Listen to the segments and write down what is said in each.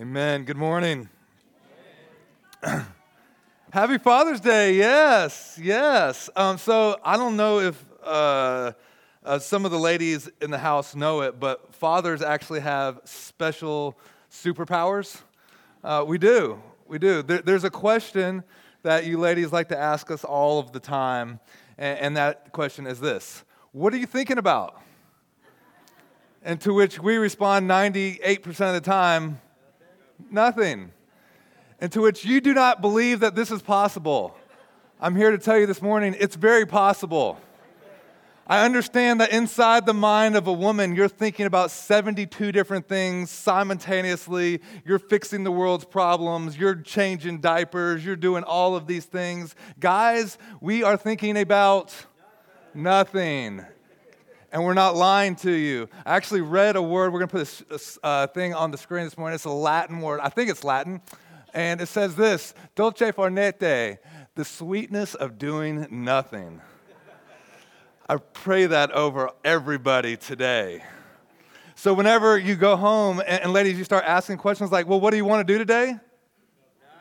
Amen. Good morning. Happy Father's Day. Yes, yes. Um, so I don't know if uh, uh, some of the ladies in the house know it, but fathers actually have special superpowers. Uh, we do. We do. There, there's a question that you ladies like to ask us all of the time, and, and that question is this What are you thinking about? And to which we respond 98% of the time, nothing. And to which you do not believe that this is possible. I'm here to tell you this morning, it's very possible. I understand that inside the mind of a woman, you're thinking about 72 different things simultaneously. You're fixing the world's problems, you're changing diapers, you're doing all of these things. Guys, we are thinking about nothing. And we're not lying to you. I actually read a word. We're going to put this uh, thing on the screen this morning. It's a Latin word. I think it's Latin. And it says this Dolce far niente, the sweetness of doing nothing. I pray that over everybody today. So, whenever you go home and, and ladies, you start asking questions like, well, what do you want to do today?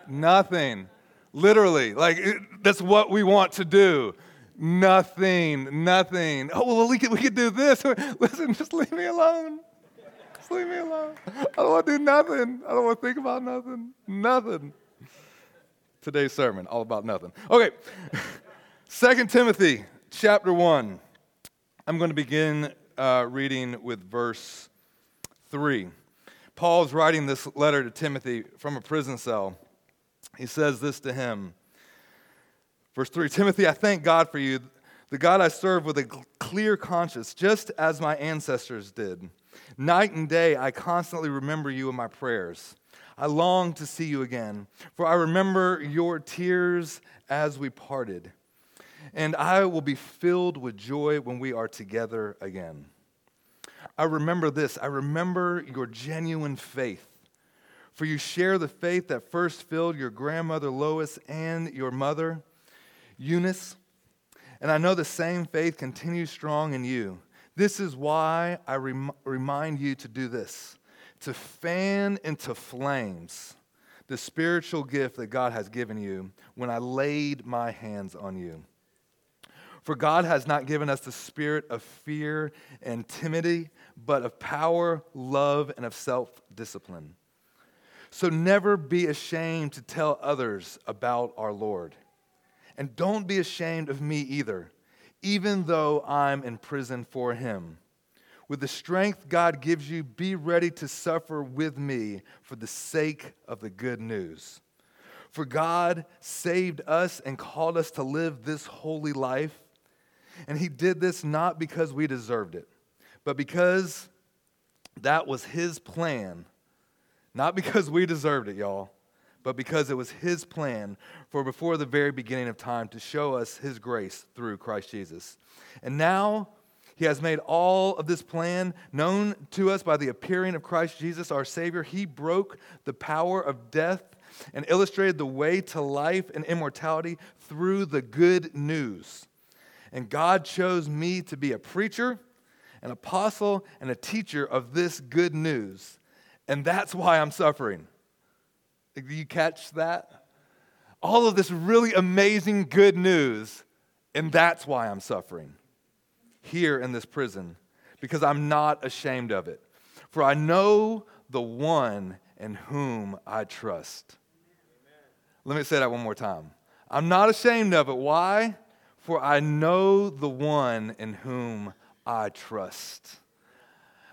Nothing. nothing. Literally, like, it, that's what we want to do. Nothing, nothing. Oh, well, we could, we could do this. Listen, just leave me alone. Just leave me alone. I don't want to do nothing. I don't want to think about nothing. Nothing. Today's sermon, all about nothing. Okay, Second Timothy chapter 1. I'm going to begin uh, reading with verse 3. Paul's writing this letter to Timothy from a prison cell. He says this to him. Verse 3 Timothy, I thank God for you, the God I serve with a clear conscience, just as my ancestors did. Night and day, I constantly remember you in my prayers. I long to see you again, for I remember your tears as we parted and I will be filled with joy when we are together again. I remember this. I remember your genuine faith. For you share the faith that first filled your grandmother Lois and your mother Eunice. And I know the same faith continues strong in you. This is why I rem- remind you to do this to fan into flames the spiritual gift that God has given you when I laid my hands on you. For God has not given us the spirit of fear and timidity, but of power, love, and of self discipline. So never be ashamed to tell others about our Lord. And don't be ashamed of me either, even though I'm in prison for him. With the strength God gives you, be ready to suffer with me for the sake of the good news. For God saved us and called us to live this holy life and he did this not because we deserved it, but because that was his plan. Not because we deserved it, y'all, but because it was his plan for before the very beginning of time to show us his grace through Christ Jesus. And now he has made all of this plan known to us by the appearing of Christ Jesus, our Savior. He broke the power of death and illustrated the way to life and immortality through the good news. And God chose me to be a preacher, an apostle, and a teacher of this good news. And that's why I'm suffering. Do you catch that? All of this really amazing good news, and that's why I'm suffering here in this prison, because I'm not ashamed of it. For I know the one in whom I trust. Let me say that one more time. I'm not ashamed of it. Why? for I know the one in whom I trust.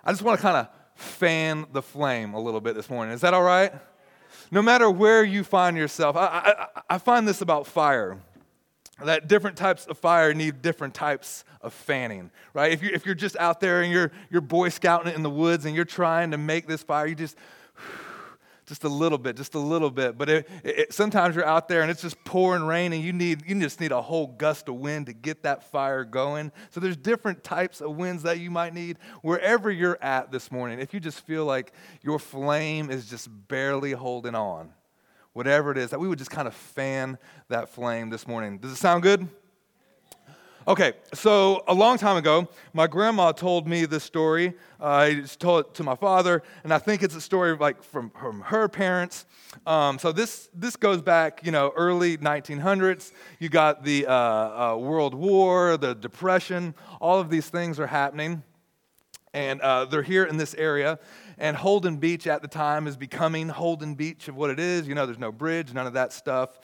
I just want to kind of fan the flame a little bit this morning. Is that all right? No matter where you find yourself, I, I, I find this about fire that different types of fire need different types of fanning, right? If you're, if you're just out there and you're, you're Boy Scouting it in the woods and you're trying to make this fire, you just, just a little bit, just a little bit. But it, it, sometimes you're out there and it's just pouring rain, and you need you just need a whole gust of wind to get that fire going. So there's different types of winds that you might need wherever you're at this morning. If you just feel like your flame is just barely holding on, whatever it is, that we would just kind of fan that flame this morning. Does it sound good? Okay, so a long time ago, my grandma told me this story. Uh, I told it to my father, and I think it's a story like from, from her parents. Um, so this this goes back, you know, early 1900s. You got the uh, uh, World War, the Depression. All of these things are happening, and uh, they're here in this area. And Holden Beach at the time is becoming Holden Beach of what it is. You know, there's no bridge, none of that stuff.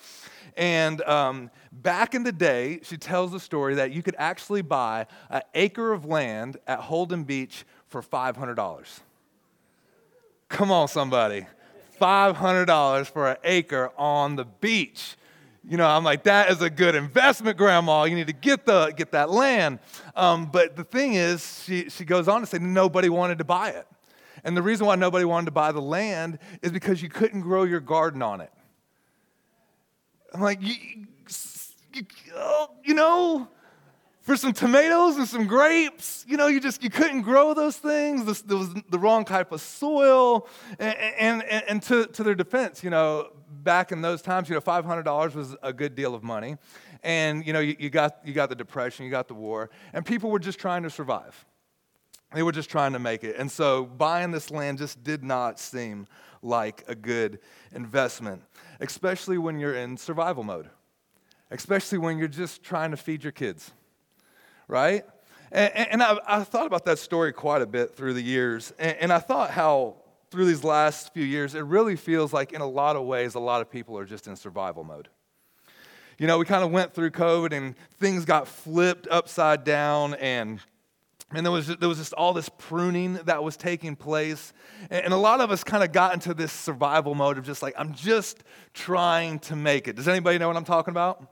And um, back in the day, she tells the story that you could actually buy an acre of land at Holden Beach for $500. Come on, somebody. $500 for an acre on the beach. You know, I'm like, that is a good investment, Grandma. You need to get, the, get that land. Um, but the thing is, she, she goes on to say nobody wanted to buy it. And the reason why nobody wanted to buy the land is because you couldn't grow your garden on it. I'm like, you, you, know, for some tomatoes and some grapes, you know, you just you couldn't grow those things. there was the wrong type of soil. And, and, and to, to their defense, you know, back in those times, you know, $500 was a good deal of money. And, you know, you, you, got, you got the depression, you got the war, and people were just trying to survive. They were just trying to make it. And so buying this land just did not seem like a good investment, especially when you're in survival mode, especially when you're just trying to feed your kids, right? And, and I, I, thought about that story quite a bit through the years, and, and I thought how through these last few years, it really feels like in a lot of ways, a lot of people are just in survival mode. You know, we kind of went through COVID and things got flipped upside down, and and there was, there was just all this pruning that was taking place. And a lot of us kind of got into this survival mode of just like, I'm just trying to make it. Does anybody know what I'm talking about?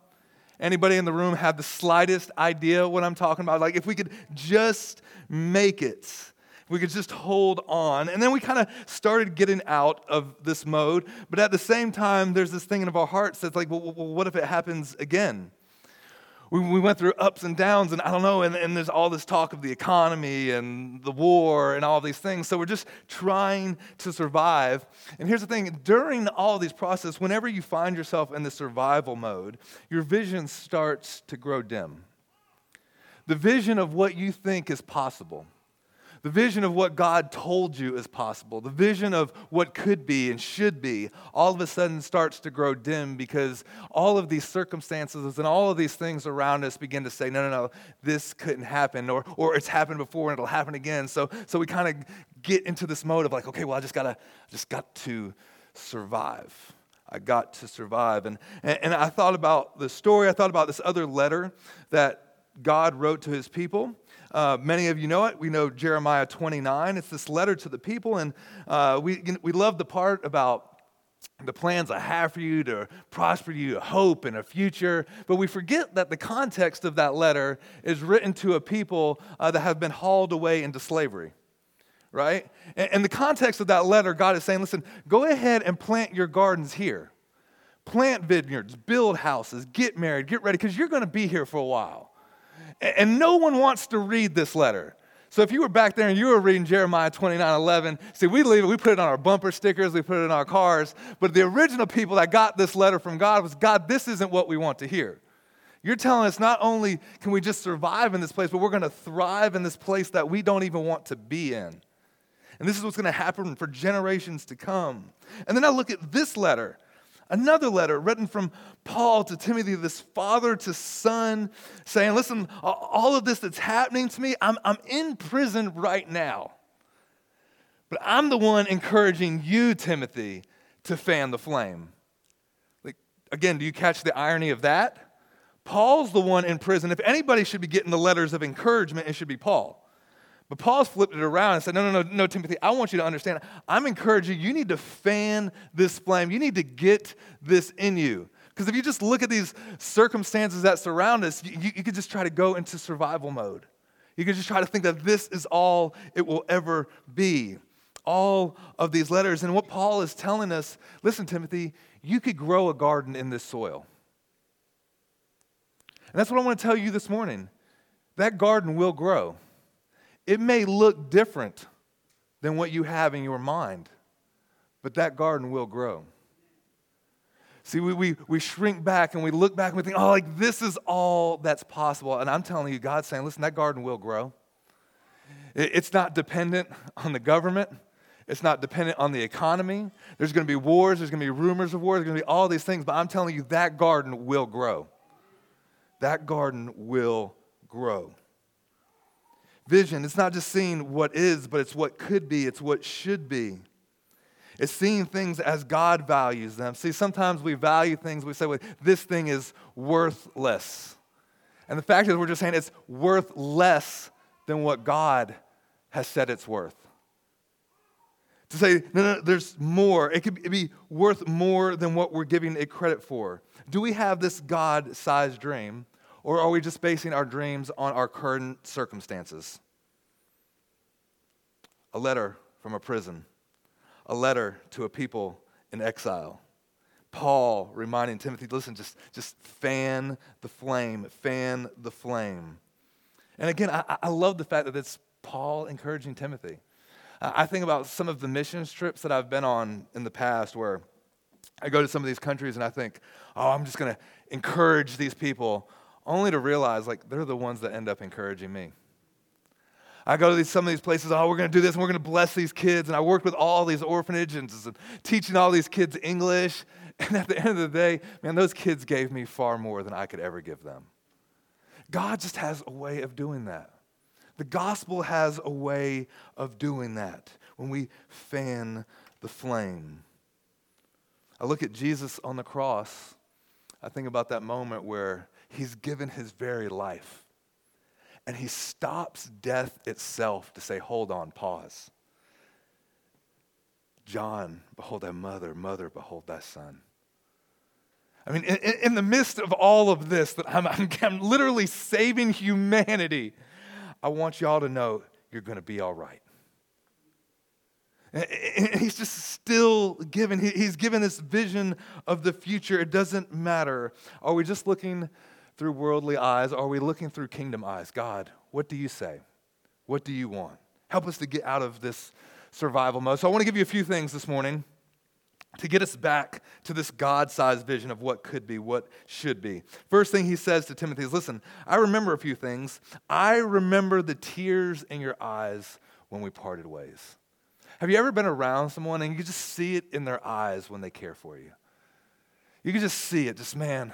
Anybody in the room have the slightest idea what I'm talking about? Like, if we could just make it, we could just hold on. And then we kind of started getting out of this mode. But at the same time, there's this thing in our hearts that's like, well, what if it happens again? We, we went through ups and downs, and I don't know, and, and there's all this talk of the economy and the war and all these things. So we're just trying to survive. And here's the thing during all these processes, whenever you find yourself in the survival mode, your vision starts to grow dim. The vision of what you think is possible the vision of what God told you is possible, the vision of what could be and should be, all of a sudden starts to grow dim because all of these circumstances and all of these things around us begin to say, no, no, no, this couldn't happen, or, or it's happened before and it'll happen again. So, so we kind of get into this mode of like, okay, well, I just gotta, just got to survive. I got to survive. And, and, and I thought about the story, I thought about this other letter that God wrote to his people. Uh, many of you know it. We know Jeremiah 29. It's this letter to the people, and uh, we, we love the part about the plans I have for you to prosper you, a hope and a future. But we forget that the context of that letter is written to a people uh, that have been hauled away into slavery, right? And, and the context of that letter, God is saying, listen, go ahead and plant your gardens here. Plant vineyards, build houses, get married, get ready, because you're going to be here for a while. And no one wants to read this letter. So if you were back there and you were reading Jeremiah 29 11, see, we leave it, we put it on our bumper stickers, we put it in our cars. But the original people that got this letter from God was God, this isn't what we want to hear. You're telling us not only can we just survive in this place, but we're going to thrive in this place that we don't even want to be in. And this is what's going to happen for generations to come. And then I look at this letter Another letter written from Paul to Timothy, this father to son, saying, Listen, all of this that's happening to me, I'm, I'm in prison right now. But I'm the one encouraging you, Timothy, to fan the flame. Like, again, do you catch the irony of that? Paul's the one in prison. If anybody should be getting the letters of encouragement, it should be Paul. But Paul's flipped it around and said, No, no, no, no, Timothy, I want you to understand. I'm encouraging you, you need to fan this flame. You need to get this in you. Because if you just look at these circumstances that surround us, you, you, you could just try to go into survival mode. You could just try to think that this is all it will ever be. All of these letters. And what Paul is telling us listen, Timothy, you could grow a garden in this soil. And that's what I want to tell you this morning. That garden will grow. It may look different than what you have in your mind, but that garden will grow. See, we, we, we shrink back and we look back and we think, oh, like this is all that's possible. And I'm telling you, God's saying, listen, that garden will grow. It's not dependent on the government. It's not dependent on the economy. There's going to be wars. There's going to be rumors of wars. There's going to be all these things. But I'm telling you, that garden will grow. That garden will grow. Vision, it's not just seeing what is, but it's what could be, it's what should be. It's seeing things as God values them. See, sometimes we value things, we say, well, this thing is worthless. And the fact is, we're just saying it's worth less than what God has said it's worth. To say, no, no, there's more. It could be worth more than what we're giving it credit for. Do we have this God sized dream, or are we just basing our dreams on our current circumstances? A letter from a prison a letter to a people in exile. Paul reminding Timothy, listen, just, just fan the flame, fan the flame. And again, I, I love the fact that it's Paul encouraging Timothy. I think about some of the mission trips that I've been on in the past where I go to some of these countries and I think, oh, I'm just going to encourage these people, only to realize like they're the ones that end up encouraging me. I go to these, some of these places, oh, we're going to do this and we're going to bless these kids. And I work with all these orphanages and teaching all these kids English. And at the end of the day, man, those kids gave me far more than I could ever give them. God just has a way of doing that. The gospel has a way of doing that when we fan the flame. I look at Jesus on the cross. I think about that moment where he's given his very life and he stops death itself to say, Hold on, pause. John, behold thy mother, mother, behold thy son. I mean, in, in the midst of all of this, that I'm, I'm, I'm literally saving humanity, I want y'all to know you're going to be all right. And he's just still given, he's given this vision of the future. It doesn't matter. Are we just looking through worldly eyes? Are we looking through kingdom eyes? God, what do you say? What do you want? Help us to get out of this survival mode. So I want to give you a few things this morning to get us back to this God sized vision of what could be, what should be. First thing he says to Timothy is listen, I remember a few things. I remember the tears in your eyes when we parted ways. Have you ever been around someone and you just see it in their eyes when they care for you? You can just see it, just man,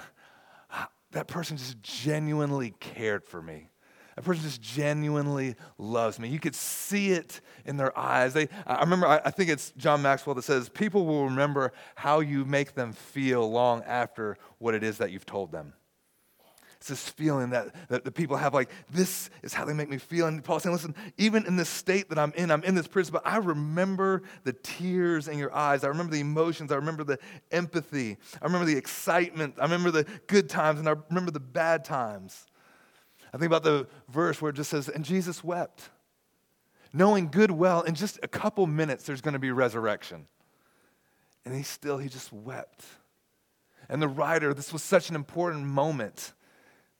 that person just genuinely cared for me. That person just genuinely loves me. You could see it in their eyes. They, I remember, I think it's John Maxwell that says, people will remember how you make them feel long after what it is that you've told them. It's this feeling that, that the people have like, this is how they make me feel. And Paul's saying, listen, even in this state that I'm in, I'm in this prison, but I remember the tears in your eyes. I remember the emotions. I remember the empathy. I remember the excitement. I remember the good times, and I remember the bad times. I think about the verse where it just says, and Jesus wept, knowing good well in just a couple minutes there's going to be resurrection. And he still, he just wept. And the writer, this was such an important moment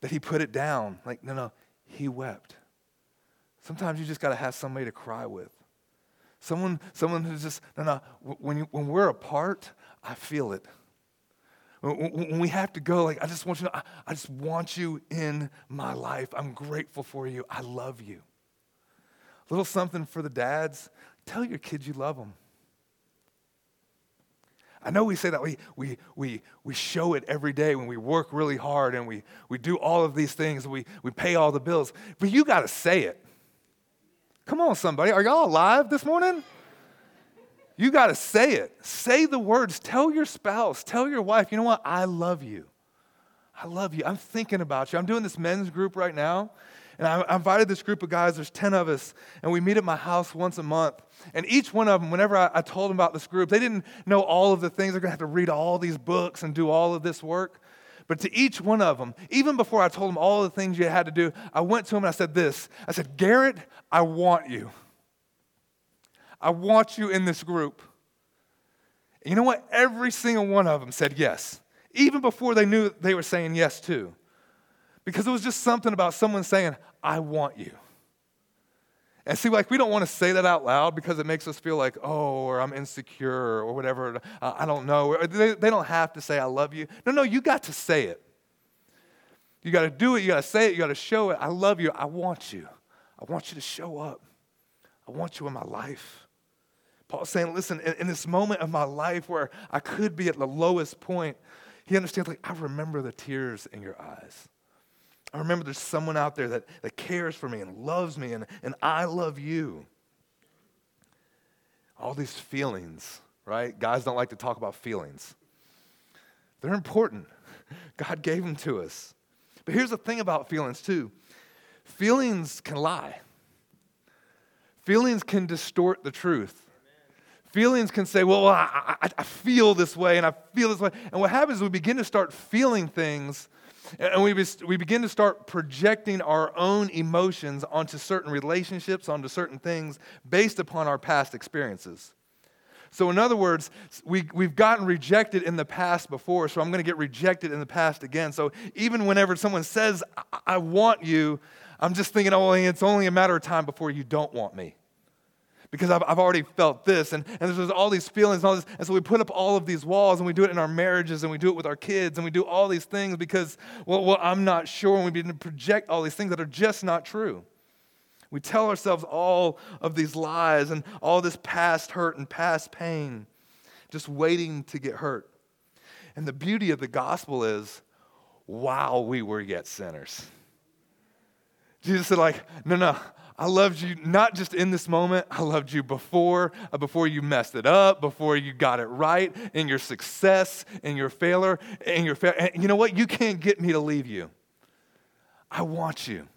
that he put it down. Like, no, no, he wept. Sometimes you just got to have somebody to cry with. Someone, someone who's just, no, no, when, you, when we're apart, I feel it. When we have to go, like, I just want you to know, I just want you in my life. I'm grateful for you. I love you. A little something for the dads. Tell your kids you love them. I know we say that we, we, we, we show it every day when we work really hard and we, we do all of these things, we, we pay all the bills, but you got to say it. Come on, somebody. Are y'all alive this morning? You got to say it. Say the words. Tell your spouse, tell your wife, you know what? I love you. I love you. I'm thinking about you. I'm doing this men's group right now. And I, invited this group of guys, there's 10 of us, and we meet at my house once a month. And each one of them, whenever I, I told them about this group, they didn't know all of the things. They're going to have to read all these books and do all of this work. But to each one of them, even before I told them all the things you had to do, I went to them and I said this I said, Garrett, I want you. I want you in this group. And you know what? Every single one of them said yes, even before they knew they were saying yes too. Because it was just something about someone saying, I want you. And see, like, we don't want to say that out loud because it makes us feel like, oh, or I'm insecure or whatever. Uh, I don't know. They, they don't have to say, I love you. No, no, you got to say it. You got to do it. You got to say it. You got to show it. I love you. I want you. I want you to show up. I want you in my life. Paul's saying, listen, in, in, this moment of my life where I could be at the lowest point, he understands, like, I remember the tears in your eyes. I remember there's someone out there that, that cares for me and loves me, and, and I love you. All these feelings, right? Guys don't like to talk about feelings. They're important. God gave them to us. But here's the thing about feelings, too feelings can lie, feelings can distort the truth. Feelings can say, well, I, I, I feel this way and I feel this way. And what happens is we begin to start feeling things and we, we begin to start projecting our own emotions onto certain relationships, onto certain things based upon our past experiences. So, in other words, we, we've gotten rejected in the past before, so I'm going to get rejected in the past again. So, even whenever someone says, I, I want you, I'm just thinking, oh, it's only a matter of time before you don't want me because I've, I've already felt this. And, and there's all these feelings and all this. And so we put up all of these walls and we do it in our marriages and we do it with our kids and we do all these things because, well, well I'm not sure. And we begin to project all these things that are just not true. We tell ourselves all of these lies and all this past hurt and past pain, just waiting to get hurt. And the beauty of the gospel is while we were yet sinners. Jesus said, like, no, no, I loved you not just in this moment, I loved you before, uh, before you messed it up, before you got it right, in your success, in your failure, in your and you know what? You can't get me to leave you. I want you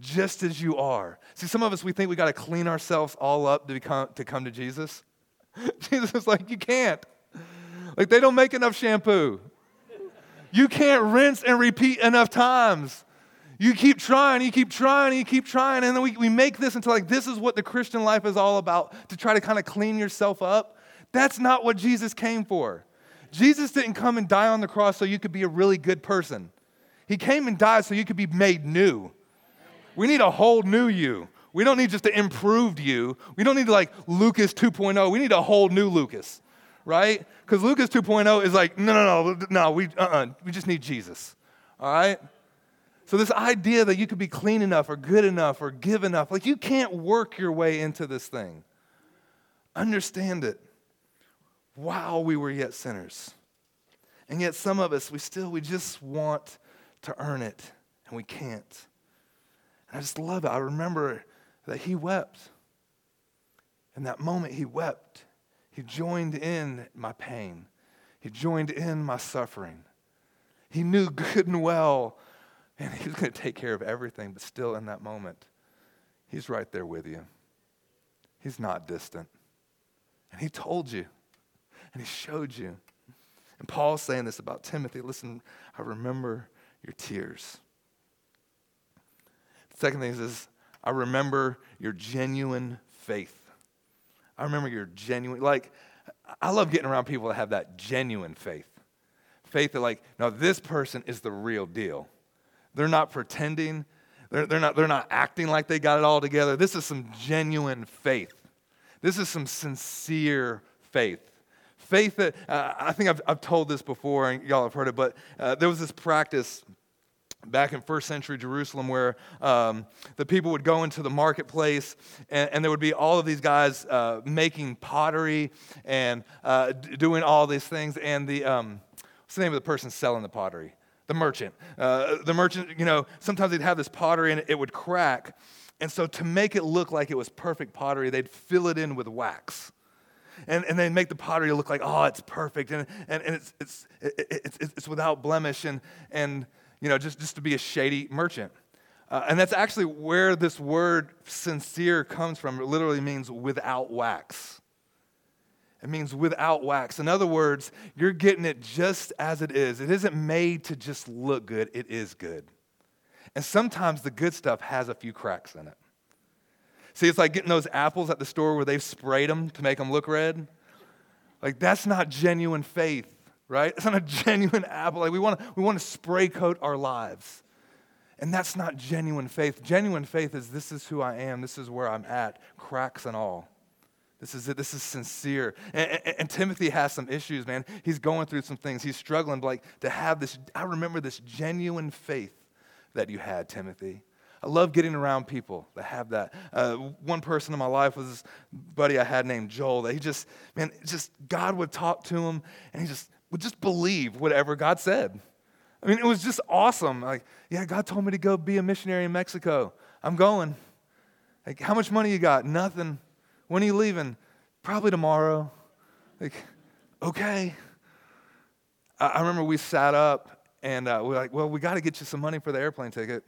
just as you are. See, some of us we think we got to clean ourselves all up to become to come to Jesus. Jesus is like, you can't. Like they don't make enough shampoo. You can't rinse and repeat enough times. You keep trying, you keep trying, you keep trying, and then we, we make this into like this is what the Christian life is all about to try to kind of clean yourself up. That's not what Jesus came for. Jesus didn't come and die on the cross so you could be a really good person. He came and died so you could be made new. We need a whole new you. We don't need just an improved you. We don't need like Lucas 2.0. We need a whole new Lucas, right? Because Lucas 2.0 is like, no, no, no, no, we, uh-uh, we just need Jesus, all right? So, this idea that you could be clean enough or good enough or give enough, like you can't work your way into this thing. Understand it while we were yet sinners. And yet, some of us, we still, we just want to earn it, and we can't. And I just love it. I remember that he wept. In that moment, he wept. He joined in my pain, he joined in my suffering. He knew good and well and he's going to take care of everything, but still in that moment, he's right there with you. He's not distant. And he told you, and he showed you. And Paul's saying this about Timothy listen, I remember your tears. Second thing is, I remember your genuine faith. I remember your genuine, like, I love getting around people that have that genuine faith. Faith that, like, no, this person is the real deal. They're not pretending. They're, they're, not, they're not acting like they got it all together. This is some genuine faith. This is some sincere faith. Faith that, uh, I think I've, I've told this before, and y'all have heard it, but uh, there was this practice back in first century Jerusalem where um, the people would go into the marketplace and, and there would be all of these guys uh, making pottery and uh, d- doing all these things. And the, um, what's the name of the person selling the pottery? The merchant. Uh, the merchant, you know, sometimes they'd have this pottery and it would crack. And so to make it look like it was perfect pottery, they'd fill it in with wax. And, and they'd make the pottery look like, oh, it's perfect. And, and, and it's, it's, it's, it's without blemish. And, and you know, just, just to be a shady merchant. Uh, and that's actually where this word sincere comes from. It literally means without wax. It means without wax. In other words, you're getting it just as it is. It isn't made to just look good, it is good. And sometimes the good stuff has a few cracks in it. See, it's like getting those apples at the store where they've sprayed them to make them look red. Like, that's not genuine faith, right? It's not a genuine apple. Like, we want to we want to spray coat our lives. And that's not genuine faith. Genuine faith is this is who I am, this is where I'm at, cracks and all. This is it. This is sincere. And, and, and, Timothy has some issues, man. He's going through some things. He's struggling, like to have this. I remember this genuine faith that you had, Timothy. I love getting around people that have that. Uh, one person in my life was this buddy I had named Joel. That he just, man, just God would talk to him, and he just would just believe whatever God said. I mean, it was just awesome. Like, yeah, God told me to go be a missionary in Mexico. I'm going. Like, how much money you got? Nothing. When are you leaving? Probably tomorrow. Like, okay. I, I remember we sat up and uh, we are like, well, we got to get you some money for the airplane ticket.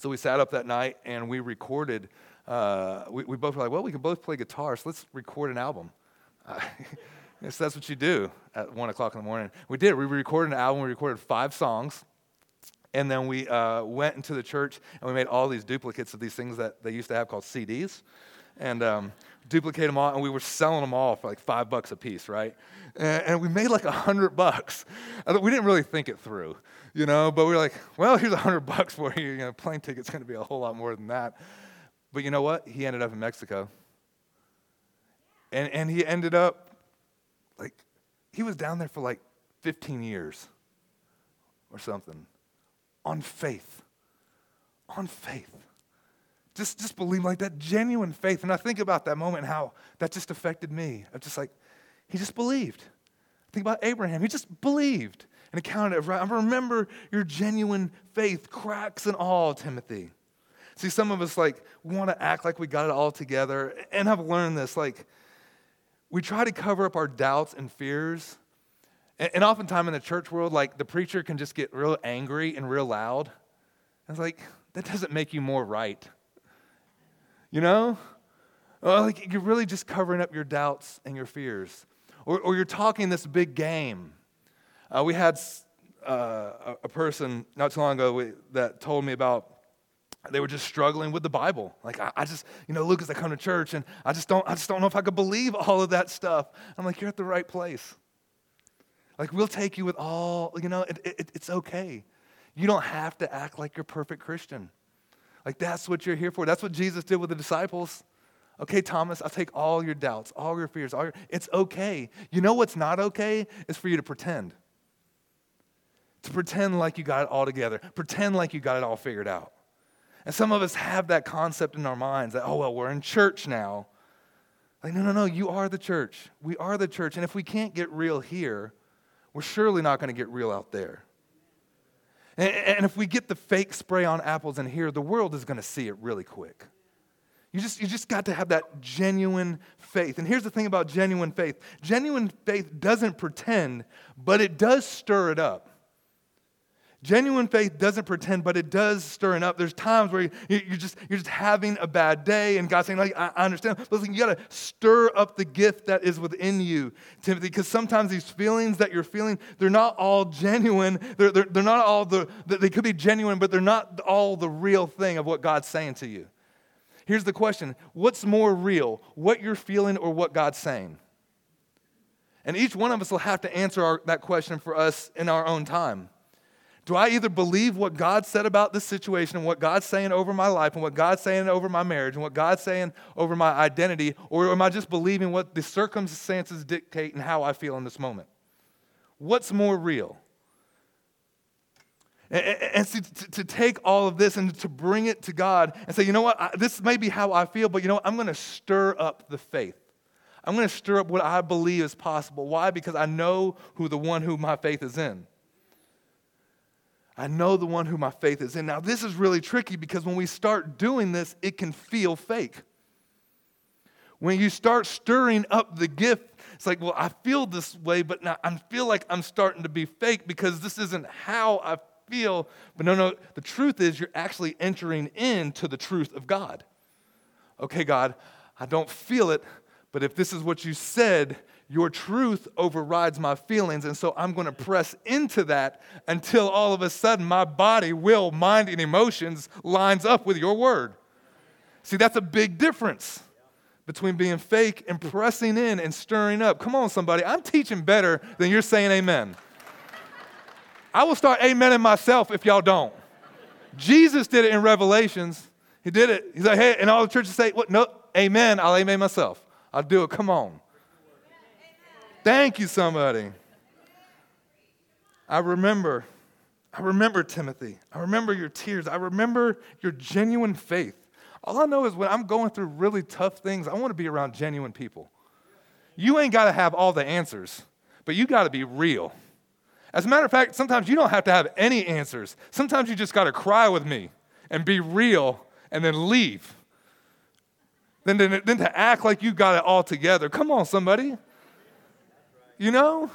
So we sat up that night and we recorded. Uh, we, we, both were like, well, we can both play guitar, so let's record an album. Uh, yes, that's what you do at 1 o'clock in the morning. We did. We recorded an album. We recorded five songs. And then we uh, went into the church and we made all these duplicates of these things that they used to have called CDs and um, duplicate them all, and we were selling them all for like five bucks a piece, right? And, we made like a hundred bucks. We didn't really think it through, you know, but we were like, well, here's a hundred bucks for you. You know, plane ticket's to be a whole lot more than that. But you know what? He ended up in Mexico. And, and he ended up, like, he was down there for like 15 years or something on faith. On faith. Just, just believe like that genuine faith. And I think about that moment, and how that just affected me. I'm just like, he just believed. Think about Abraham. He just believed and accounted it right. I remember your genuine faith, cracks and all, Timothy. See, some of us like want to act like we got it all together. And I've learned this. Like, we try to cover up our doubts and fears. And, and oftentimes in the church world, like the preacher can just get real angry and real loud. And it's like, that doesn't make you more right. You know? Well, like you're really just covering up your doubts and your fears. Or, or you're talking this big game. Uh, we had uh, a person not too long ago we, that told me about they were just struggling with the Bible. Like I, I, just, you know, Lucas, I come to church and I just don't, I just don't know if I could believe all of that stuff. I'm like, you're at the right place. Like we'll take you with all, you know, it, it, it's okay. You don't have to act like you're perfect Christian. Like, that's what you're here for. That's what Jesus did with the disciples. Okay, Thomas, I'll take all your doubts, all your fears. All your, it's okay. You know what's not okay? Is for you to pretend. To pretend like you got it all together, pretend like you got it all figured out. And some of us have that concept in our minds that, oh, well, we're in church now. Like, no, no, no, you are the church. We are the church. And if we can't get real here, we're surely not going to get real out there. And, if we get the fake spray on apples in here, the world is going to see it really quick. You just, you just got to have that genuine faith. And here's the thing about genuine faith genuine faith doesn't pretend, but it does stir it up. Genuine faith doesn't pretend, but it does stir it up. There's times where you, are just, you're just having a bad day, and God's saying, like, I, I understand. But listen, you got to stir up the gift that is within you, Timothy, because sometimes these feelings that you're feeling, they're not all genuine. They're, they're, they're not all the, they could be genuine, but they're not all the real thing of what God's saying to you. Here's the question What's more real, what you're feeling or what God's saying? And each one of us will have to answer our, that question for us in our own time. Do I either believe what God said about this situation and what God's saying over my life and what God's saying over my marriage and what God's saying over my identity, or am I just believing what the circumstances dictate and how I feel in this moment? What's more real? And, and see, to, to, take all of this and to bring it to God and say, you know what, I, this may be how I feel, but you know what, I'm going to stir up the faith. I'm going to stir up what I believe is possible. Why? Because I know who the one who my faith is in. I know the one who my faith is in. Now, this is really tricky because when we start doing this, it can feel fake. When you start stirring up the gift, it's like, well, I feel this way, but now I feel like I'm starting to be fake because this isn't how I feel. But no, no, the truth is you're actually entering into the truth of God. Okay, God, I don't feel it, but if this is what you said, your truth overrides my feelings. And so I'm going to press into that until all of a sudden my body, will, mind, and emotions lines up with your word. See, that's a big difference between being fake and pressing in and stirring up. Come on, somebody. I'm teaching better than you're saying amen. I will start amening myself if y'all don't. Jesus did it in Revelations. He did it. He's like, hey, and all the churches say, what? No, amen. I'll amen myself. I'll do it. Come on. Thank you, somebody. I remember, I remember Timothy. I remember your tears. I remember your genuine faith. All I know is when I'm going through really tough things, I want to be around genuine people. You ain't got to have all the answers, but you got to be real. As a matter of fact, sometimes you don't have to have any answers. Sometimes you just got to cry with me and be real and then leave. Then, then, then to act like you got it all together. Come on, somebody. You know?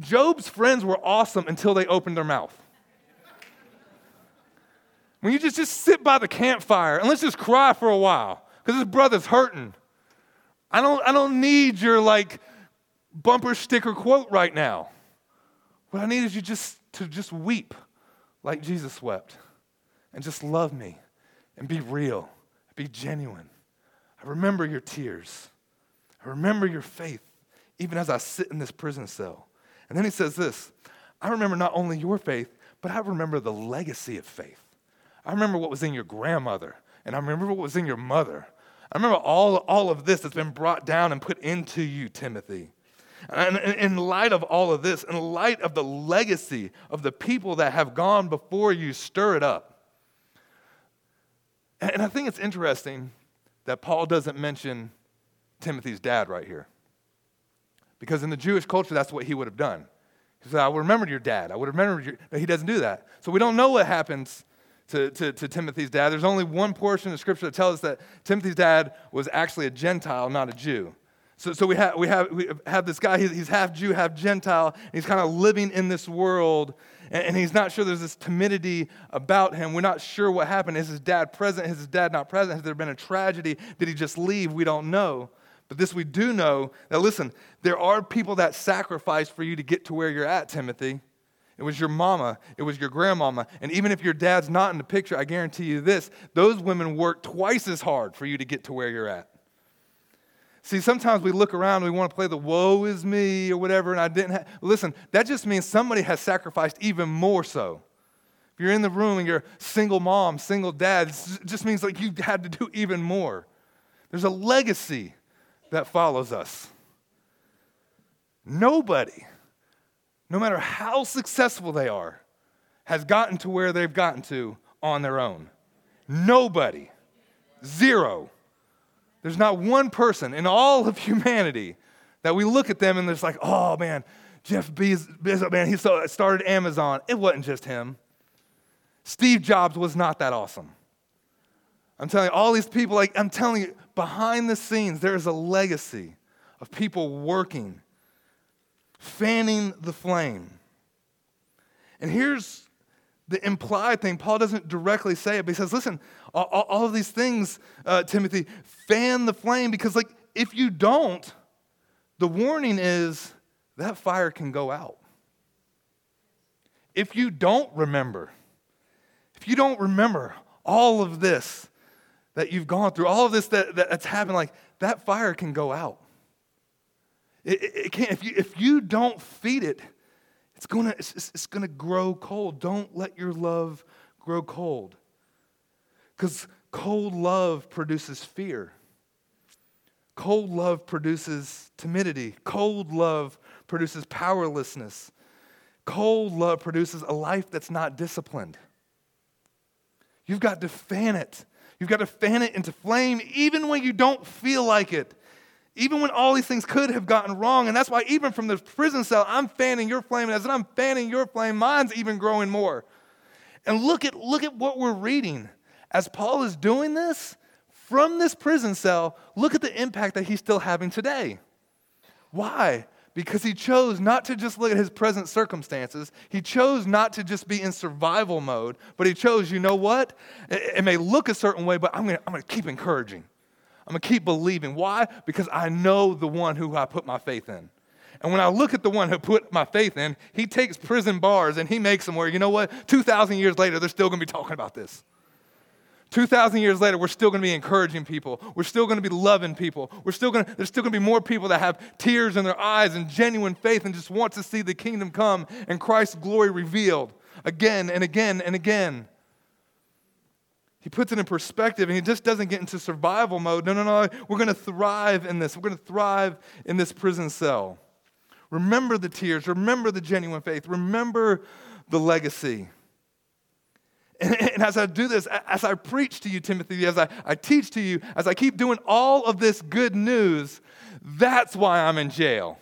Job's friends were awesome until they opened their mouth. When you just, just sit by the campfire and let's just cry for a while because his brother's hurting. I don't, I don't need your like bumper sticker quote right now. What I need is you just to just weep like Jesus wept and just love me and be real, be genuine. I remember your tears. I remember your faith even as I sit in this prison cell. And then he says this I remember not only your faith, but I remember the legacy of faith. I remember what was in your grandmother, and I remember what was in your mother. I remember all, all of this that's been brought down and put into you, Timothy. And in light of all of this, in light of the legacy of the people that have gone before you, stir it up. And I think it's interesting that Paul doesn't mention Timothy's dad right here. Because in the Jewish culture, that's what he would have done. He said, I would remember your dad. I would remember your. But he doesn't do that. So we don't know what happens to, to, to, Timothy's dad. There's only one portion of scripture that tells us that Timothy's dad was actually a Gentile, not a Jew. So, so we, have, we, have, we have this guy, he's, half Jew, half Gentile, he's kind of living in this world, and, and, he's not sure there's this timidity about him. We're not sure what happened. Is his dad present? Is his dad not present? Has there been a tragedy? Did he just leave? We don't know. But this we do know that, listen, there are people that sacrifice for you to get to where you're at, Timothy. It was your mama, it was your grandmama. And even if your dad's not in the picture, I guarantee you this those women work twice as hard for you to get to where you're at. See, sometimes we look around, we want to play the woe is me or whatever, and I didn't have. Listen, that just means somebody has sacrificed even more so. If you're in the room and you're single mom, single dad, it just means like you had to do even more. There's a legacy that follows us. Nobody, no matter how successful they are, has gotten to where they've gotten to on their own. Nobody. Zero. There's not one person in all of humanity that we look at them and there's like, oh man, Jeff Bezos, man, he started Amazon. It wasn't just him. Steve Jobs was not that awesome. I'm telling you, all these people, like, I'm telling you, behind the scenes, there is a legacy of people working, fanning the flame. And here's the implied thing. Paul doesn't directly say it, but he says, listen, all, all of these things, uh, Timothy, fan the flame because, like, if you don't, the warning is that fire can go out. If you don't remember, if you don't remember all of this, that you've gone through, all of this that, that's happened, like that fire can go out. It, it, it can't, if you, if you don't feed it, it's gonna, it's, it's gonna grow cold. Don't let your love grow cold. Because cold love produces fear. Cold love produces timidity. Cold love produces powerlessness. Cold love produces a life that's not disciplined. You've got to fan it. You've got to fan it into flame even when you don't feel like it. Even when all these things could have gotten wrong. And that's why, even from the prison cell, I'm fanning your flame. And as I'm fanning your flame, mine's even growing more. And look at, look at what we're reading. As Paul is doing this from this prison cell, look at the impact that he's still having today. Why? Because he chose not to just look at his present circumstances. He chose not to just be in survival mode, but he chose, you know what? It, it may look a certain way, but I'm going I'm going to keep encouraging. I'm going to keep believing. Why? Because I know the one who I put my faith in. And when I look at the one who put my faith in, he takes prison bars and he makes them where, you know what? 2,000 years later, they're still going to be talking about this. 2,000 years later, we're still going to be encouraging people. We're still going to be loving people. We're still going to, there's still going to be more people that have tears in their eyes and genuine faith and just want to see the kingdom come and Christ's glory revealed. again and again and again. He puts it in perspective and he just doesn't get into survival mode. No, no, no. We're going to thrive in this. We're going to thrive in this prison cell. Remember the tears. Remember the genuine faith. Remember the legacy. And, as I do this, as I preach to you, Timothy, as I, I teach to you, as I keep doing all of this good news, that's why I'm in jail.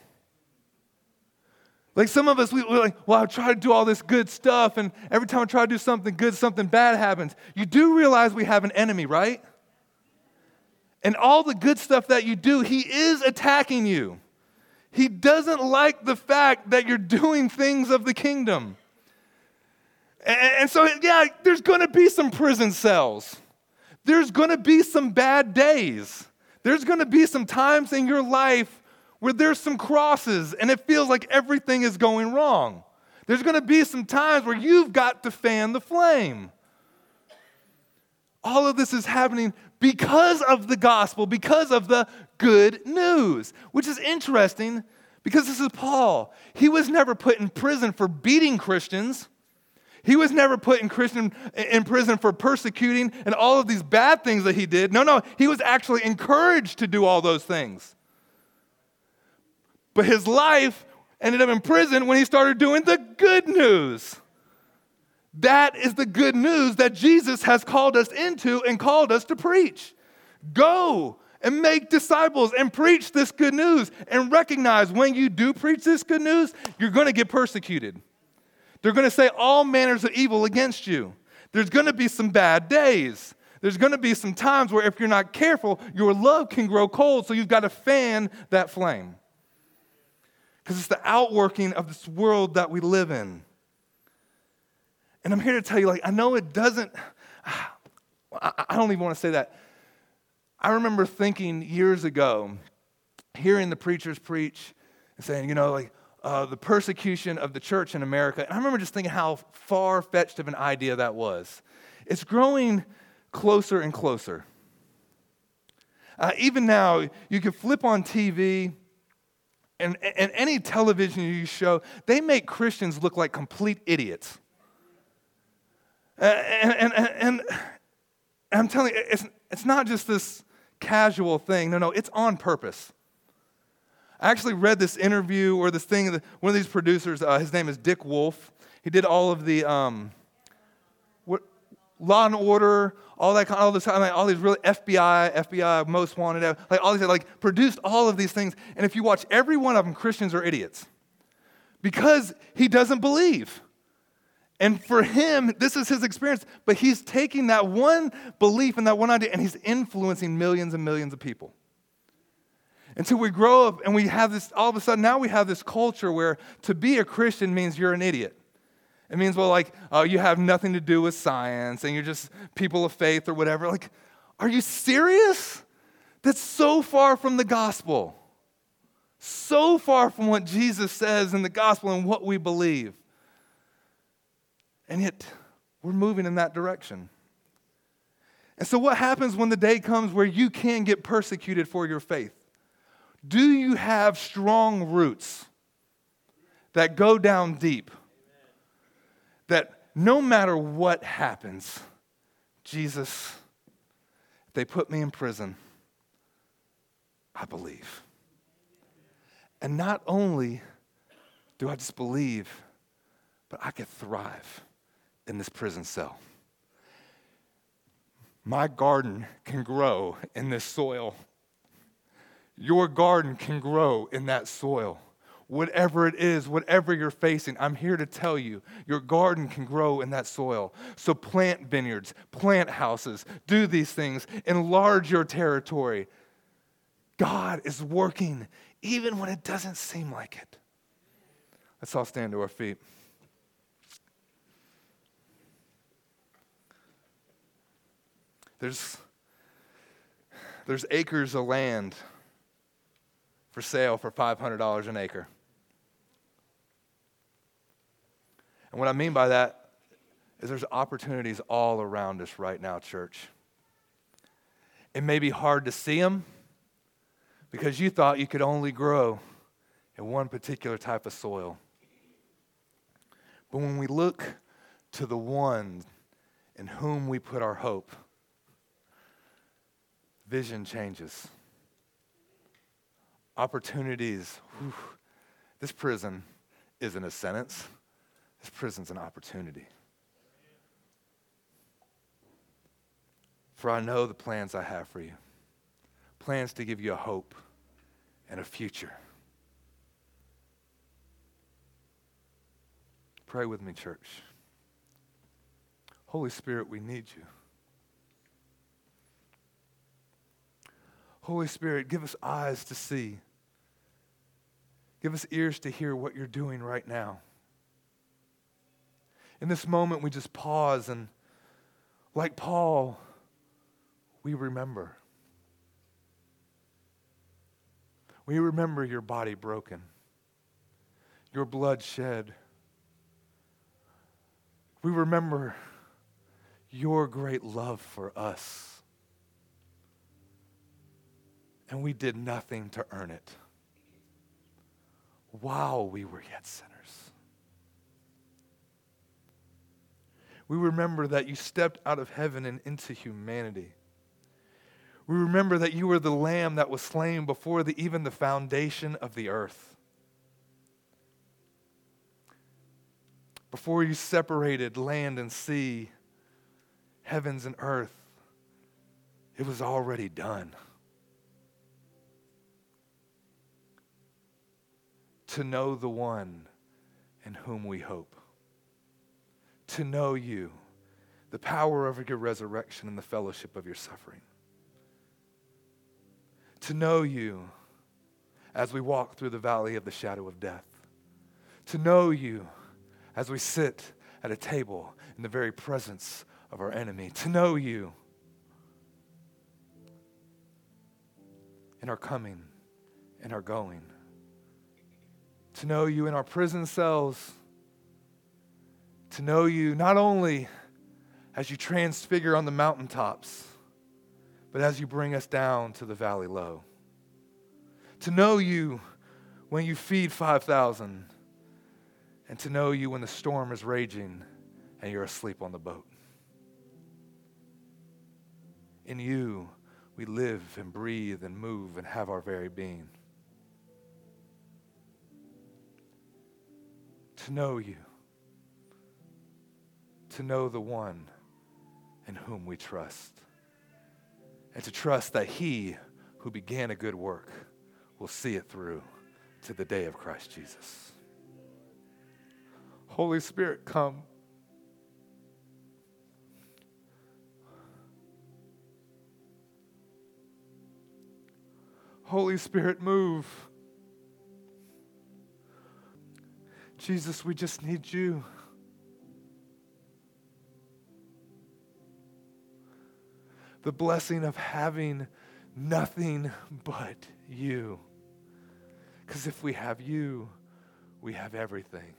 Like some of us, we, are like, well, I try to do all this good stuff, and every time I try to do something good, something bad happens. You do realize we have an enemy, right? And all the good stuff that you do, he is attacking you. He doesn't like the fact that you're doing things of the kingdom. And, so, yeah, there's going to be some prison cells. There's going to be some bad days. There's going to be some times in your life where there's some crosses and it feels like everything is going wrong. There's going to be some times where you've got to fan the flame. All of this is happening because of the gospel, because of the good news, which is interesting because this is Paul. He was never put in prison for beating Christians. He was never put in, Christian, in prison for persecuting and all of these bad things that he did. No, no, he was actually encouraged to do all those things. But his life ended up in prison when he started doing the good news. That is the good news that Jesus has called us into and called us to preach. Go and make disciples and preach this good news and recognize when you do preach this good news, you're going to get persecuted. They're going to say all manners of evil against you. There's going to be some bad days. There's going to be some times where, if you're not careful, your love can grow cold, so you've got to fan that flame. Because it's the outworking of this world that we live in. And I'm here to tell you, like, I know it doesn't, I don't even want to say that. I remember thinking years ago, hearing the preachers preach and saying, you know, like, uh, the persecution of the church in America. And I remember just thinking how far fetched of an idea that was. It's growing closer and closer. Uh, even now, you can flip on TV, and, and any television you show, they make Christians look like complete idiots. Uh, and, and, and, I'm telling you, it's, it's not just this casual thing. No, no, it's on purpose. I actually read this interview or this thing, one of these producers, uh, his name is Dick Wolf. He did all of the um, what, Law and Order, all that all this, all these really FBI, FBI, Most Wanted, like all these, like produced all of these things. And if you watch every one of them, Christians are idiots because he doesn't believe. And for him, this is his experience, but he's taking that one belief and that one idea and he's influencing millions and millions of people. Until we grow up and we have this, all of a sudden, now we have this culture where to be a Christian means you're an idiot. It means, well, like, oh, you have nothing to do with science and you're just people of faith or whatever. Like, are you serious? That's so far from the gospel. So far from what Jesus says in the gospel and what we believe. And yet, we're moving in that direction. And so, what happens when the day comes where you can get persecuted for your faith? Do you have strong roots that go down deep? That no matter what happens, Jesus, they put me in prison, I believe. And not only do I just believe, but I could thrive in this prison cell. My garden can grow in this soil your garden can grow in that soil. Whatever it is, whatever you're facing, I'm here to tell you your garden can grow in that soil. So plant vineyards, plant houses, do these things, enlarge your territory. God is working even when it doesn't seem like it. Let's all stand to our feet. There's, there's acres of land for sale for $500 an acre. And what I mean by that is there's opportunities all around us right now, church. It may be hard to see them because you thought you could only grow in one particular type of soil. But when we look to the one in whom we put our hope, vision changes. Opportunities. Whew, this prison isn't a sentence, this prison's an opportunity. For I know the plans I have for you plans to give you a hope and a future. Pray with me, church. Holy Spirit, we need you. Holy Spirit, give us eyes to see. Give us ears to hear what you're doing right now. In this moment, we just pause and, like Paul, we remember. We remember your body broken, your blood shed. We remember your great love for us. And we did nothing to earn it while we were yet sinners. We remember that you stepped out of heaven and into humanity. We remember that you were the lamb that was slain before the, even the foundation of the earth. Before you separated land and sea, heavens and earth, it was already done. To know the one in whom we hope. To know you, the power of your resurrection and the fellowship of your suffering. To know you as we walk through the valley of the shadow of death. To know you as we sit at a table in the very presence of our enemy, to know you in our coming and our going, to know you in our prison cells, to know you not only as you transfigure on the mountaintops, but as you bring us down to the valley low. To know you when you feed 5,000, and to know you when the storm is raging and you're asleep on the boat. In you, we live and breathe and move and have our very being. To know you, to know the one in whom we trust, and to trust that He who began a good work will see it through to the day of Christ Jesus. Holy Spirit, come. Holy Spirit, move. Jesus, we just need you. The blessing of having nothing but you. Because if we have you, we have everything.